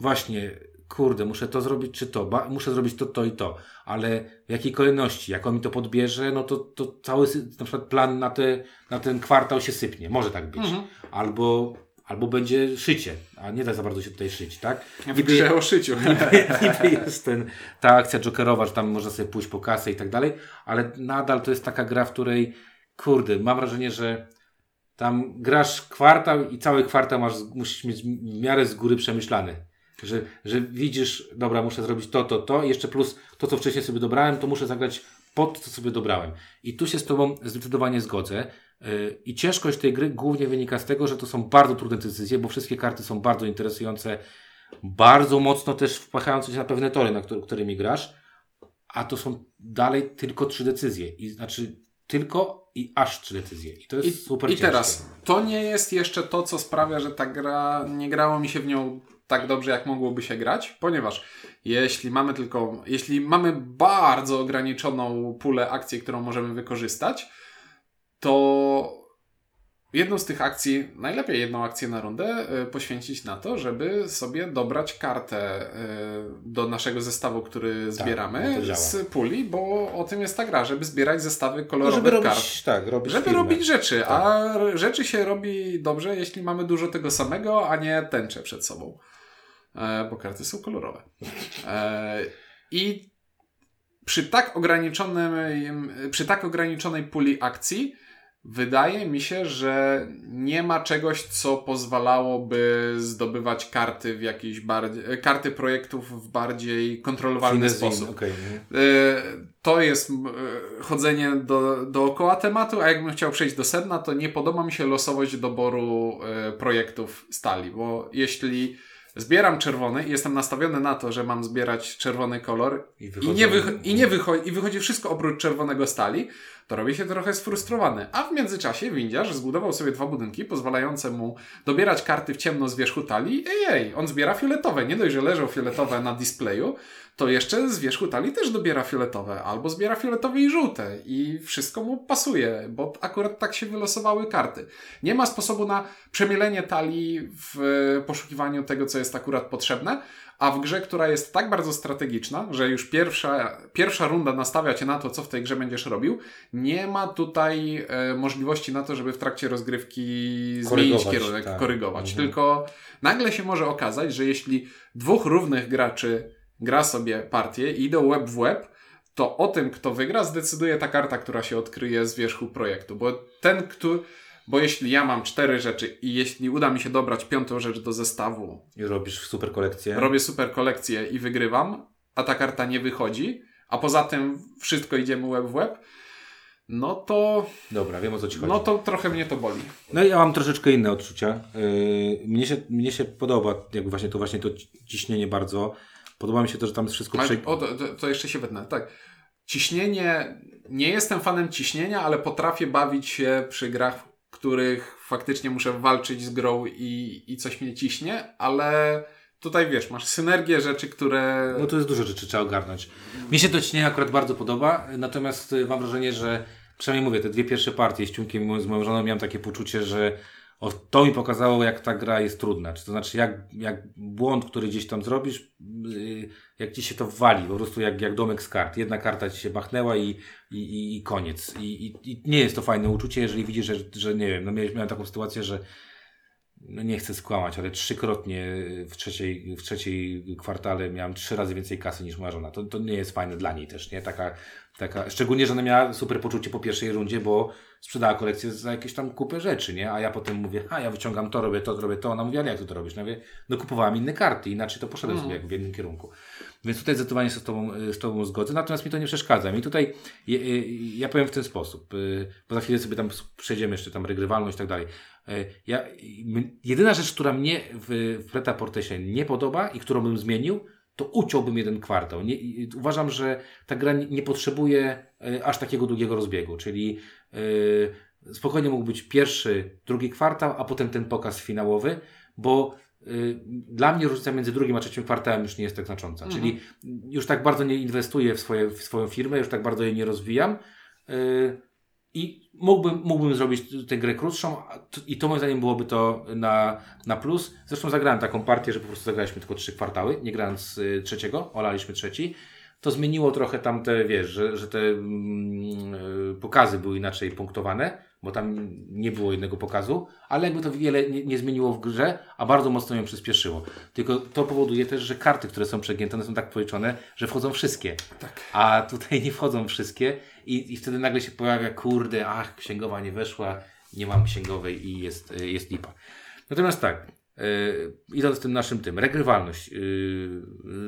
właśnie kurde, muszę to zrobić czy to, ba, muszę zrobić to, to i to, ale w jakiej kolejności, jak on mi to podbierze, no to, to cały na przykład plan na, te, na ten kwartał się sypnie, może tak być. Mhm. Albo, albo będzie szycie, a nie da za bardzo się tutaj szyć, tak? W grze o szyciu. niby, niby jest ten, ta akcja jokerowa, że tam można sobie pójść po kasę i tak dalej, ale nadal to jest taka gra, w której, kurde, mam wrażenie, że tam grasz kwartał i cały kwartał masz, musisz mieć w miarę z góry przemyślany. Że, że widzisz, dobra, muszę zrobić to, to, to, i jeszcze plus to, co wcześniej sobie dobrałem, to muszę zagrać pod to, co sobie dobrałem. I tu się z Tobą zdecydowanie zgodzę. Yy, I ciężkość tej gry głównie wynika z tego, że to są bardzo trudne decyzje, bo wszystkie karty są bardzo interesujące, bardzo mocno też wpachające się na pewne tory, na któ- którymi grasz, a to są dalej tylko trzy decyzje. I znaczy tylko i aż trzy decyzje. I to jest I, super I ciężkie. teraz, to nie jest jeszcze to, co sprawia, że ta gra, nie grało mi się w nią tak dobrze, jak mogłoby się grać, ponieważ jeśli mamy tylko, jeśli mamy bardzo ograniczoną pulę akcji, którą możemy wykorzystać, to jedną z tych akcji, najlepiej jedną akcję na rundę, y, poświęcić na to, żeby sobie dobrać kartę y, do naszego zestawu, który zbieramy no to działa. z puli, bo o tym jest ta gra, żeby zbierać zestawy No, kolorowych żeby robić, kart. tak, robić Żeby firmę. robić rzeczy, Tak. a rzeczy się robi dobrze, jeśli mamy dużo tego samego, a nie tęczę przed sobą. E, bo karty są kolorowe. E, I przy tak ograniczonym, przy tak ograniczonej puli akcji wydaje mi się, że nie ma czegoś, co pozwalałoby zdobywać karty w jakiś bardziej, karty projektów w bardziej kontrolowalny Finezin, sposób. nie? E, To jest chodzenie do, dookoła tematu, a jakbym chciał przejść do sedna, to nie podoba mi się losowość doboru projektów stali, bo jeśli zbieram czerwony i jestem nastawiony na to, że mam zbierać czerwony kolor I, i nie, wycho- i nie wychodzi, i wychodzi wszystko oprócz czerwonego stali, to robię się trochę sfrustrowany. A w międzyczasie windiarz zbudował sobie dwa budynki pozwalające mu dobierać karty w ciemno z wierzchu talii. Ej, ej, on zbiera fioletowe. Nie dość, że leżą fioletowe na displeju, to jeszcze z wierzchu talii też dobiera fioletowe. Albo zbiera fioletowe i żółte. I wszystko mu pasuje, bo akurat tak się wylosowały karty. Nie ma sposobu na przemielenie talii w e, poszukiwaniu tego, co jest akurat potrzebne. A w grze, która jest tak bardzo strategiczna, że już pierwsza, pierwsza runda nastawia cię na to, co w tej grze będziesz robił, nie ma tutaj e, możliwości na to, żeby w trakcie rozgrywki zmienić Korygować, kierunek, tak. korygować. Mhm. Tylko nagle się może okazać, że jeśli dwóch równych graczy gra sobie partię i idą web w web, to o tym, kto wygra, zdecyduje ta karta, która się odkryje z wierzchu projektu. Bo ten, kto. Bo jeśli ja mam cztery rzeczy i jeśli uda mi się dobrać piątą rzecz do zestawu, I robisz super kolekcję. robię super kolekcję i wygrywam, a ta karta nie wychodzi, a poza tym wszystko idziemy web w web, no to, Dobra, wiem o co ci chodzi. no to trochę mnie to boli. No i ja mam troszeczkę inne odczucia. Yy, mnie, się, mnie się podoba jakby właśnie to, właśnie to ciśnienie bardzo. Podoba mi się to, że tam jest wszystko prze... o, to, to, jeszcze się wetnę. Tak. Ciśnienie, nie jestem fanem ciśnienia, ale potrafię bawić się przy grach, w których faktycznie muszę walczyć z grą i, i coś mnie ciśnie, ale tutaj wiesz, masz synergię rzeczy, które... No to jest dużo rzeczy, trzeba ogarnąć. Mnie się to ciśnienie akurat bardzo podoba, natomiast mam wrażenie, że przynajmniej mówię, te dwie pierwsze partie z Ciunkiem z moją żoną miałem takie poczucie, że o, to mi pokazało, jak ta gra jest trudna. Czy to znaczy, jak, jak błąd, który gdzieś tam zrobisz, yy, jak ci się to wali, po prostu jak, jak domek z kart. Jedna karta ci się machnęła i, i, i, koniec. I, i, I nie jest to fajne uczucie, jeżeli widzisz, że, że nie wiem, no miałem, miałem taką sytuację, że no nie chcę skłamać, ale trzykrotnie w trzeciej, w trzeciej kwartale miałem trzy razy więcej kasy niż moja żona. To, to nie jest fajne dla niej też, nie? Taka, taka, szczególnie, że ona miała super poczucie po pierwszej rundzie, bo sprzedała kolekcję za jakieś tam kupę rzeczy, nie? A ja potem mówię, a ja wyciągam to, robię to, robię to. Ona mówi, ale jak ty to robisz? No, mówię, no kupowałam inne karty, inaczej to poszedłem Mhm. sobie w jednym kierunku. Więc tutaj zdecydowanie się z tobą, z tobą zgodzę, natomiast mi to nie przeszkadza. I tutaj je, je, ja powiem w ten sposób, y, bo za chwilę sobie tam przejdziemy jeszcze tam regrywalność i tak dalej. Y, Ja, jedyna rzecz, która mnie w, w Preta Portesie nie podoba i którą bym zmienił, to uciąłbym jeden kwartał. Nie, uważam, że ta gra nie, potrzebuje y, aż takiego długiego rozbiegu, czyli y, spokojnie mógł być pierwszy, drugi kwartał, a potem ten pokaz finałowy, bo y, dla mnie różnica między drugim a trzecim kwartałem już nie jest tak znacząca. Mhm. Czyli już tak bardzo nie inwestuję w, swoje, w swoją firmę, już tak bardzo jej nie rozwijam. I mógłbym, mógłbym zrobić tę grę krótszą i to moim zdaniem byłoby to na, na plus. Zresztą zagrałem taką partię, że po prostu zagraliśmy tylko trzy kwartały, nie grając y, trzeciego, olaliśmy trzeci. To zmieniło trochę tam te, wiesz, że, że te mm, y, pokazy były inaczej punktowane, bo tam nie było jednego pokazu, ale jakby to wiele nie, nie zmieniło w grze, a bardzo mocno ją przyspieszyło. Tylko to powoduje też, że karty, które są przegięte, one są tak policzone, że wchodzą wszystkie. Tak. A tutaj nie wchodzą wszystkie i, i wtedy nagle się pojawia, kurde, ach, księgowa nie weszła, nie mam księgowej i jest, jest lipa. Natomiast tak, idąc tym naszym tym, regrywalność, yy,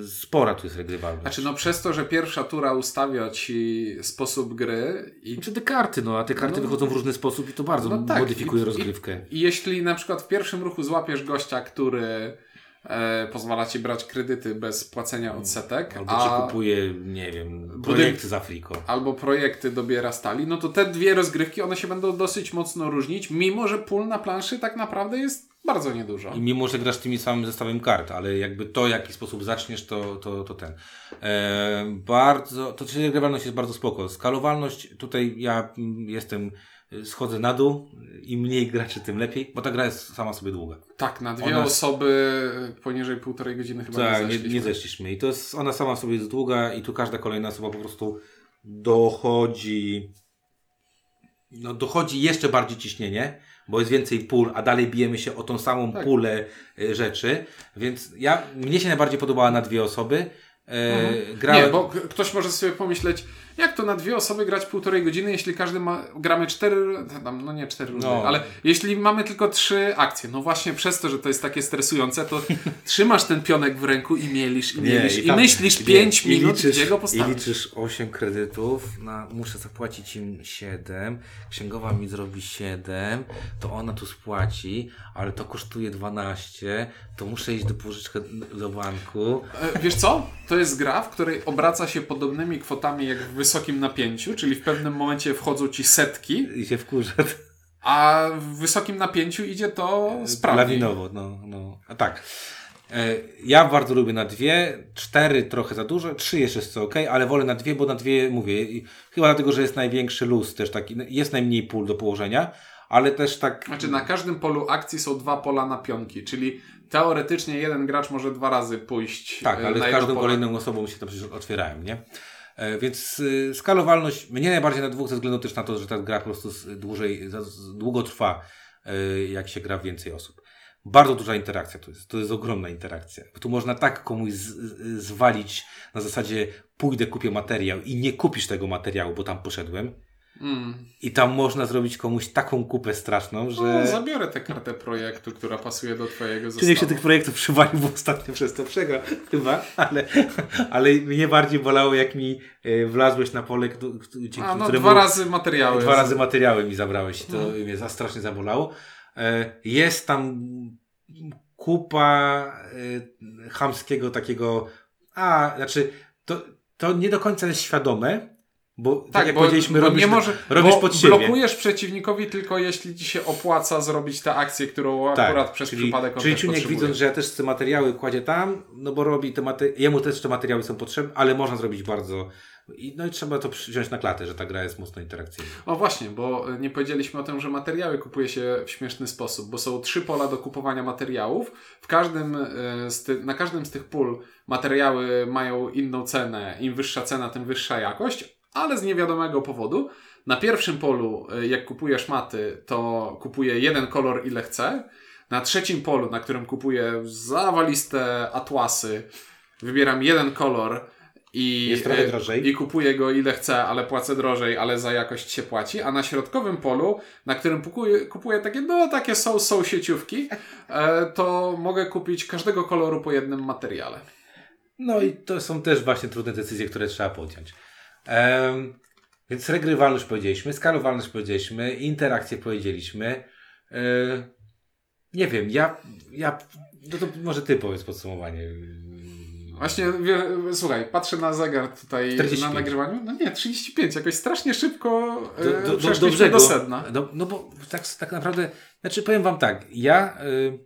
spora tu jest regrywalność. Znaczy, no przez to, że pierwsza tura ustawia ci sposób gry i Znaczy te karty, no, a te karty No. wychodzą w różny sposób i to bardzo No tak, modyfikuje i- rozgrywkę. I jeśli na przykład w pierwszym ruchu złapiesz gościa, który e, pozwala ci brać kredyty bez płacenia odsetek, Albo a, ci kupuje, nie wiem, projekty z Afriko. albo projekty dobiera stali, no to te dwie rozgrywki, one się będą dosyć mocno różnić, mimo że pól na planszy tak naprawdę jest bardzo niedużo. I mimo, że grasz tymi samym zestawem kart, ale jakby to, w jaki sposób zaczniesz, to, to, to ten. E, bardzo, to czyli regrywalność jest bardzo spoko. Skalowalność, tutaj ja jestem, y, schodzę na dół, im mniej graczy, tym lepiej, bo ta gra jest sama sobie długa. Tak, na dwie Ona- osoby poniżej półtorej godziny chyba Tak, nie nie, zeszliśmy. nie zeszliśmy. I to jest, ona sama sobie jest długa i tu każda kolejna osoba po prostu dochodzi, no dochodzi jeszcze bardziej ciśnienie, bo jest więcej pól, a dalej bijemy się o tą samą Tak. pulę y, rzeczy, więc ja, mnie się najbardziej podobała na dwie osoby. E, grałem, Nie, bo ktoś może sobie pomyśleć, jak to na dwie osoby grać półtorej godziny, jeśli każdy ma, gramy cztery, tam, no nie cztery rundy, No. ale jeśli mamy tylko trzy akcje, no właśnie przez to, że to jest takie stresujące, to trzymasz ten pionek w ręku i mielisz, i mielisz, i, tam- myślisz nie, pięć i minut, liczysz, gdzie go I postawić. liczysz 8 kredytów, na, muszę zapłacić im 7, księgowa mi zrobi 7, to ona tu spłaci, ale to kosztuje 12, to muszę iść do pożyczkę do banku. E, Wiesz co? To jest gra, w której obraca się podobnymi kwotami jak w wysokim napięciu, czyli w pewnym momencie wchodzą ci setki, I się wkurza. a w wysokim napięciu idzie to sprawnie. Lawinowo, no, no. A tak. E, Ja bardzo lubię na dwie, cztery trochę za dużo, trzy jeszcze jest co ok, ale wolę na dwie, bo na dwie mówię, chyba dlatego, że jest największy luz też taki, jest najmniej pól do położenia, ale też tak Znaczy na każdym polu akcji są dwa pola na pionki, czyli teoretycznie jeden gracz może dwa razy pójść Tak, e, ale z każdą kolejną osobą się to przecież otwierałem, nie? E, Więc y, skalowalność mnie najbardziej na dwóch ze względu też na to, że ta gra po prostu dłużej, długo trwa, y, jak się gra więcej osób. Bardzo duża interakcja to jest, to jest ogromna interakcja. Tu można tak komuś z, zwalić na zasadzie pójdę, kupię materiał i nie kupisz tego materiału, bo tam poszedłem. Mm. I tam można zrobić komuś taką kupę straszną, że... No, zabiorę tę kartę projektu, która pasuje do twojego Człowiek się zestawu. tych projektów przywalił bo ostatnio przez to przegra chyba, ale, ale mnie bardziej bolało jak mi e, wlazłeś na pole, dzięki A, no któremu dwa razy materiały. dwa razy materiały mi zabrałeś i to No. mnie za strasznie zabolało. E, Jest tam kupa e, chamskiego takiego, a znaczy to, to nie do końca jest świadome, Bo tak, Tak, jak bo, powiedzieliśmy, bo robisz, nie może, robisz bo pod siebie. blokujesz przeciwnikowi tylko jeśli ci się opłaca zrobić tę akcję, którą akurat przez Tak, czyli, przypadek on Czyli Czuniek widząc, że ja też te materiały kładzie tam, no bo robi te mate... jemu też te materiały są potrzebne, ale można zrobić bardzo... I, no i trzeba to wziąć na klatę, że ta gra jest mocno interakcyjna. O właśnie, bo nie powiedzieliśmy o tym, że materiały kupuje się w śmieszny sposób, bo są trzy pola do kupowania materiałów. W każdym e, ty, na każdym z tych pól materiały mają inną cenę. Im wyższa cena, tym wyższa jakość, ale z niewiadomego powodu. Na pierwszym polu, e, jak kupujesz maty, to kupuję jeden kolor ile chcę. Na trzecim polu, na którym kupuję zawaliste atłasy, wybieram jeden kolor i, drożej. i kupuję go ile chcę, ale płacę drożej, ale za jakość się płaci. A na środkowym polu, na którym kupuję, kupuję takie, no takie są, są sieciówki, e, to mogę kupić każdego koloru po jednym materiale. No i to są też właśnie trudne decyzje, które trzeba podjąć. Em, więc regrywalność powiedzieliśmy, skalowalność powiedzieliśmy, interakcję powiedzieliśmy. Nie wiem, ja, ja no to może ty powiedz podsumowanie. Właśnie, słuchaj, patrzę na zegar tutaj 45. na nagrywaniu. No nie, 35, jakoś strasznie szybko e, Do, do, do, do sedna. No, no bo tak, tak naprawdę, znaczy powiem wam tak, ja y,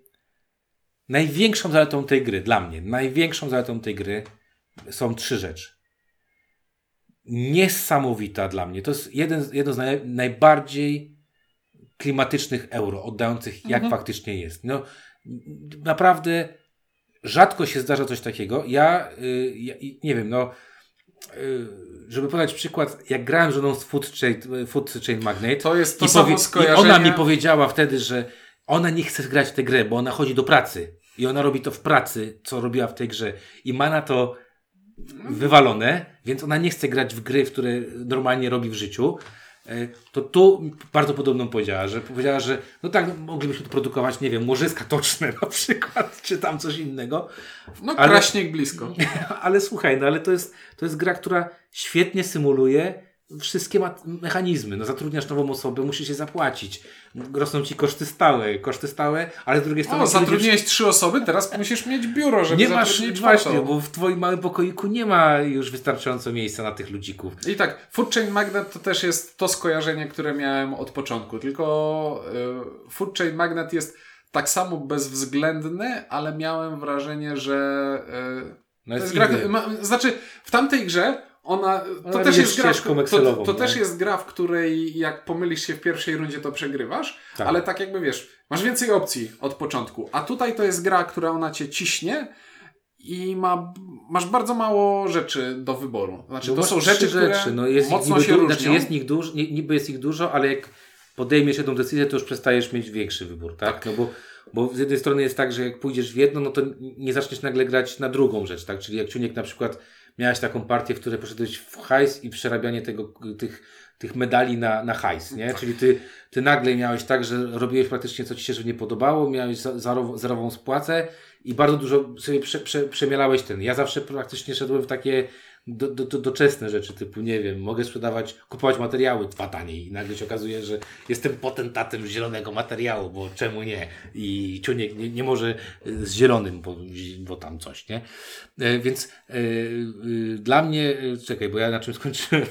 największą zaletą tej gry, dla mnie, największą zaletą tej gry są trzy rzeczy. Niesamowita dla mnie. To jest jeden, z- jedno z naj, najbardziej klimatycznych euro, oddających jak Mhm. faktycznie jest. No, naprawdę rzadko się zdarza coś takiego. Ja, y, ja nie wiem, no y, żeby podać przykład, jak grałem z żoną z Food Chain, Food Chain Magnate To jest to i, samo i ona mi powiedziała wtedy, że ona nie chce grać w tę grę, bo ona chodzi do pracy i ona robi to w pracy, co robiła w tej grze i ma na to wywalone, więc ona nie chce grać w gry, w które normalnie robi w życiu. E, To tu bardzo podobną powiedziała, że powiedziała, że no tak, no, moglibyśmy tu produkować, nie wiem, morzyska toczne na przykład, czy tam coś innego, No, ale- kraśnik blisko. ale słuchaj, no ale to jest, to jest gra, która świetnie symuluje wszystkie mechanizmy. No zatrudniasz nową osobę, musisz się zapłacić. Rosną ci koszty stałe, koszty stałe, ale z drugiej strony... O, ci ludzie- zatrudniłeś trzy osoby, teraz musisz mieć biuro, żeby Nie masz, zatrudnić właśnie, bo w twoim małym pokoiku nie ma już wystarczająco miejsca na tych ludzików. I tak, Food Chain Magnet to też jest to skojarzenie, które miałem od początku. Tylko y, Food Chain Magnet jest tak samo bezwzględny, ale miałem wrażenie, że y, No jest gra, ma, znaczy w tamtej grze ona, to Ona też jest gra, to, to też jest gra, w której jak pomylisz się w pierwszej rundzie, to przegrywasz, Tak. ale tak jakby wiesz, masz więcej opcji od początku. A tutaj to jest gra, która ona cię ciśnie i ma, masz bardzo mało rzeczy do wyboru. Znaczy, No to są rzeczy, które rzeczy. No jest mocno niby się du- różnią. Znaczy jest ich dużo, ni- niby jest ich dużo, ale jak podejmiesz jedną decyzję, to już przestajesz mieć większy wybór, tak? No bo, bo z jednej strony jest tak, że jak pójdziesz w jedno, no to nie zaczniesz nagle grać na drugą rzecz, tak? Czyli jak Ciuniek na przykład miałeś taką partię, w której poszedłeś w hajs i przerabianie tego, tych, tych medali na, na hajs, nie? Czyli ty, ty nagle miałeś tak, że robiłeś praktycznie co Ci się że nie podobało, miałeś za- zero- zerową spłacę i bardzo dużo sobie prze, prze, przemielałeś ten. Ja zawsze praktycznie szedłem w takie do, do, do, doczesne rzeczy, typu nie wiem, mogę sprzedawać, kupować materiały dwa taniej i nagle się okazuje, że jestem potentatem zielonego materiału, bo czemu nie? I Ciuniek nie, nie może y, z zielonym, bo, bo tam coś, nie? E, więc e, y, dla mnie, e, czekaj, bo ja na czym skończyłem?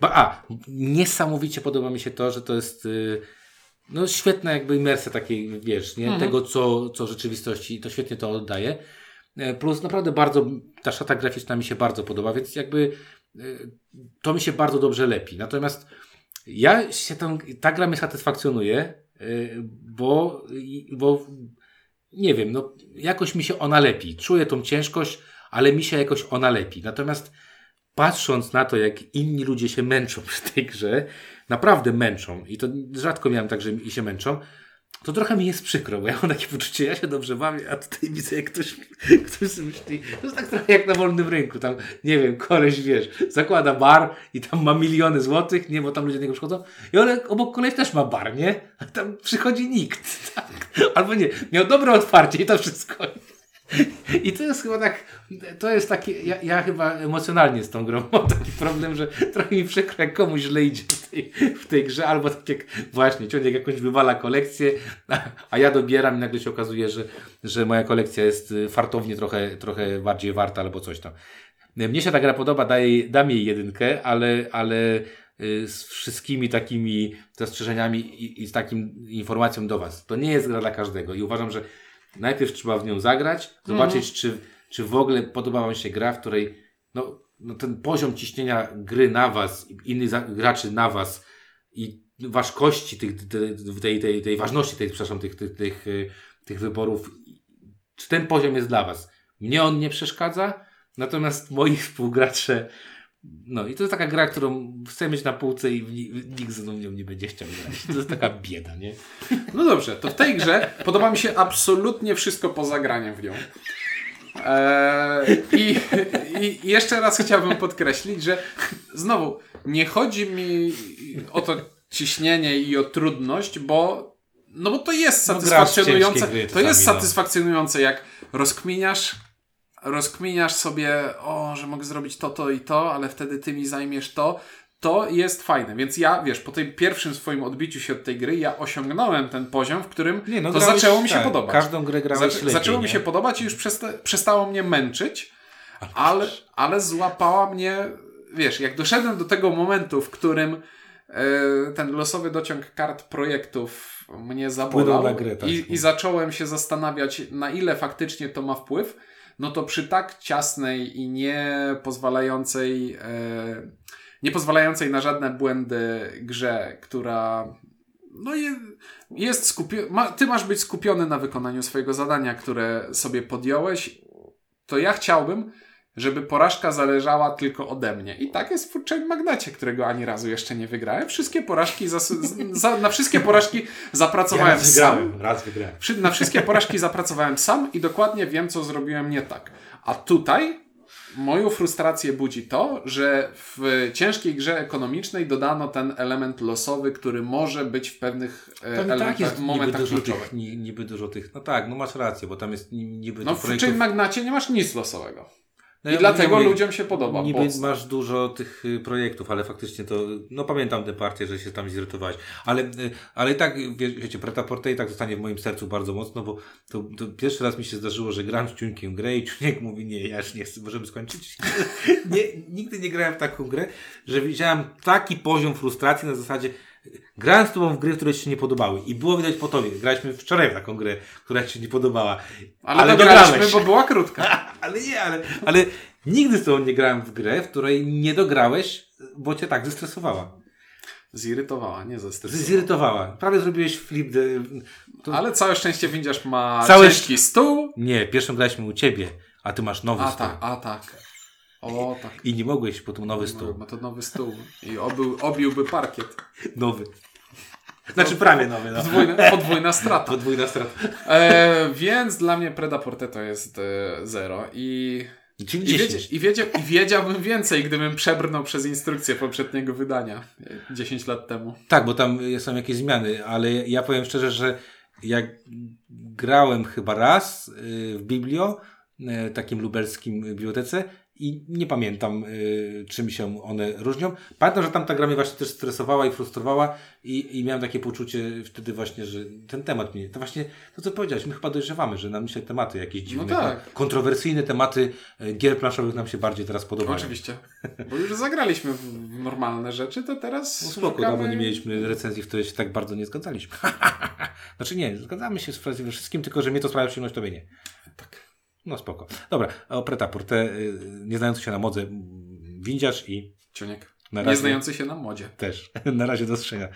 A, niesamowicie podoba mi się to, że to jest y, no świetna jakby imersja takiej, wiesz, nie? Tego, co, co rzeczywistości, to świetnie to oddaje. E, Plus naprawdę bardzo, ta szata graficzna mi się bardzo podoba, więc jakby e, to mi się bardzo dobrze lepi. Natomiast ja się tam, ta gra mnie satysfakcjonuje, e, bo, bo nie wiem, no jakoś mi się ona lepi. Czuję tą ciężkość, ale mi się jakoś ona lepi. Natomiast patrząc na to, jak inni ludzie się męczą przy tej grze, naprawdę męczą i to rzadko miałem tak, że się męczą, to trochę mi jest przykro, bo ja mam takie poczucie, ja się dobrze bawię, a tutaj widzę, jak ktoś, ktoś myśli, to jest tak trochę jak na wolnym rynku, tam, nie wiem, koleś, wiesz, zakłada bar i tam ma miliony złotych, nie, bo tam ludzie do niego przychodzą i on obok koleś też ma bar, nie, a tam przychodzi nikt, tak? albo nie, miał dobre otwarcie i to wszystko. I to jest chyba tak, to jest takie, ja, ja chyba emocjonalnie z tą grą mam taki problem, że trochę mi przykro, jak komuś źle idzie w tej, w tej grze, albo tak jak właśnie Ciągnik jakąś wywala kolekcję, a, a ja dobieram i nagle się okazuje, że, że moja kolekcja jest y, fartownie trochę, trochę bardziej warta albo coś tam. Mnie się ta gra podoba, daje, dam jej jedynkę, ale, ale y, z wszystkimi takimi zastrzeżeniami i, i z takim informacją do Was. To nie jest gra dla każdego i uważam, że najpierw trzeba w nią zagrać, zobaczyć, czy, czy w ogóle podoba Wam się gra, w której no, no ten poziom ciśnienia gry na Was, innych graczy na Was i ważkości tych, tej, tej, tej, tej ważności tej, przepraszam, tych, tych, tych, y, tych wyborów, czy ten poziom jest dla Was. Mnie on nie przeszkadza, natomiast moi współgracze no i to jest taka gra, którą chcę mieć na półce i ni- nikt ze mną nią nie będzie chciał grać. To jest taka bieda, nie? No dobrze, to w tej grze podoba mi się absolutnie wszystko poza graniem w nią. Eee, i, I jeszcze raz chciałbym podkreślić, że znowu nie chodzi mi o to ciśnienie i o trudność, bo no bo to jest No, satysfakcjonujące. gry to jest no. satysfakcjonujące, jak rozkminiasz rozkminiasz sobie, o, że mogę zrobić to, to i to, ale wtedy ty mi zajmiesz to, to jest fajne. Więc ja, wiesz, po tym pierwszym swoim odbiciu się od tej gry, ja osiągnąłem ten poziom, w którym to no grałeś- zaczęło mi się tak, podobać. Każdą grę grałeś Zaczę- lepiej, zaczęło mi nie? się podobać i już przesta- przestało mnie męczyć, ale, ale złapała mnie, wiesz, jak doszedłem do tego momentu, w którym e, ten losowy dociąg kart projektów mnie zabolał grę, tak. i, i zacząłem się zastanawiać, na ile faktycznie to ma wpływ, no to przy tak ciasnej i nie pozwalającej, e, nie pozwalającej na żadne błędy grze, która no je, jest skupiona, ma, ty masz być skupiony na wykonaniu swojego zadania, które sobie podjąłeś, to ja chciałbym, żeby porażka zależała tylko ode mnie. I tak jest w Food Magnacie, którego ani razu jeszcze nie wygrałem. Wszystkie porażki, zas, z- za, na wszystkie porażki Ja zapracowałem raz sam. wygrałem, raz wygrałem. Na wszystkie porażki zapracowałem sam i dokładnie wiem, co zrobiłem nie tak. A tutaj moją frustrację budzi to, że w ciężkiej grze ekonomicznej dodano ten element losowy, który może być w pewnych e, Tam tak jest niby momentach dużo, kluczowych. tych, niby dużo tych, no tak, no masz rację, bo tam jest ni- niby No tych w projektów- Magnacie nie masz nic losowego. No I ja dlatego mówię, ludziom się podoba. Niby Bo- masz dużo tych y, projektów, ale faktycznie to, no pamiętam tę partię, że się tam zirytowałeś. Ale, y, ale i tak, wie, wiecie, Preta Porte i tak zostanie w moim sercu bardzo mocno, bo to, to pierwszy raz mi się zdarzyło, że gram z Ciunkiem grę i Ciuniek mówi, nie, ja już nie chcę, możemy skończyć. nie, nigdy nie grałem w taką grę, że widziałem taki poziom frustracji na zasadzie, grałem z tobą w gry, które ci się nie podobały i było widać po tobie. Graliśmy wczoraj w taką grę, która ci się nie podobała. Ale, ale dograliśmy, bo była krótka. Ale nie, ale, ale nigdy z tobą nie grałem w grę, w której nie dograłeś, bo cię tak zestresowała. Zirytowała, nie zestresowała. Zirytowała. Prawie zrobiłeś flip. De... To... Ale całe szczęście windziarz ma Całe ciężki stół. Nie, pierwszą graliśmy u ciebie, a ty masz nowy A stół. tak, a tak. O tak. I nie mogłeś, bo to nowy stół. Ma to nowy stół. I obył, obiłby parkiet. Nowy. Znaczy prawie nowy. No. Podwójna, podwójna strata. Podwójna strata. E, więc dla mnie Preda Porte to jest e, zero. I, i, wiedzia, 10. i, wiedział, I wiedziałbym więcej, gdybym przebrnął przez instrukcję poprzedniego wydania e, 10 lat temu. Tak, bo tam są jakieś zmiany, ale ja powiem szczerze, że jak grałem chyba raz y, w Biblio, y, takim lubelskim bibliotece i nie pamiętam y, czym się one różnią. Pamiętam, że tam ta gra mnie właśnie też stresowała i frustrowała i, i miałem takie poczucie wtedy właśnie, że ten temat mnie, to właśnie to co powiedziałeś, my chyba dojrzewamy, że nam się tematy jakieś dziwne, tak. kontrowersyjne tematy y, gier planszowych nam się bardziej teraz podobają. Oczywiście. Bo już zagraliśmy w normalne rzeczy, to teraz. No spoko, szukamy- dawno nie mieliśmy recenzji, w której się tak bardzo nie zgadzaliśmy. znaczy nie, zgadzamy się z wszystkim, tylko że mnie to sprawia przyjemność, tobie nie. No spoko. Dobra, o Preta Porte, y, nie znający się na modze, windziarz i Ciuniek. Na Nie razie. znający się na modzie. też. na razie do strzenia.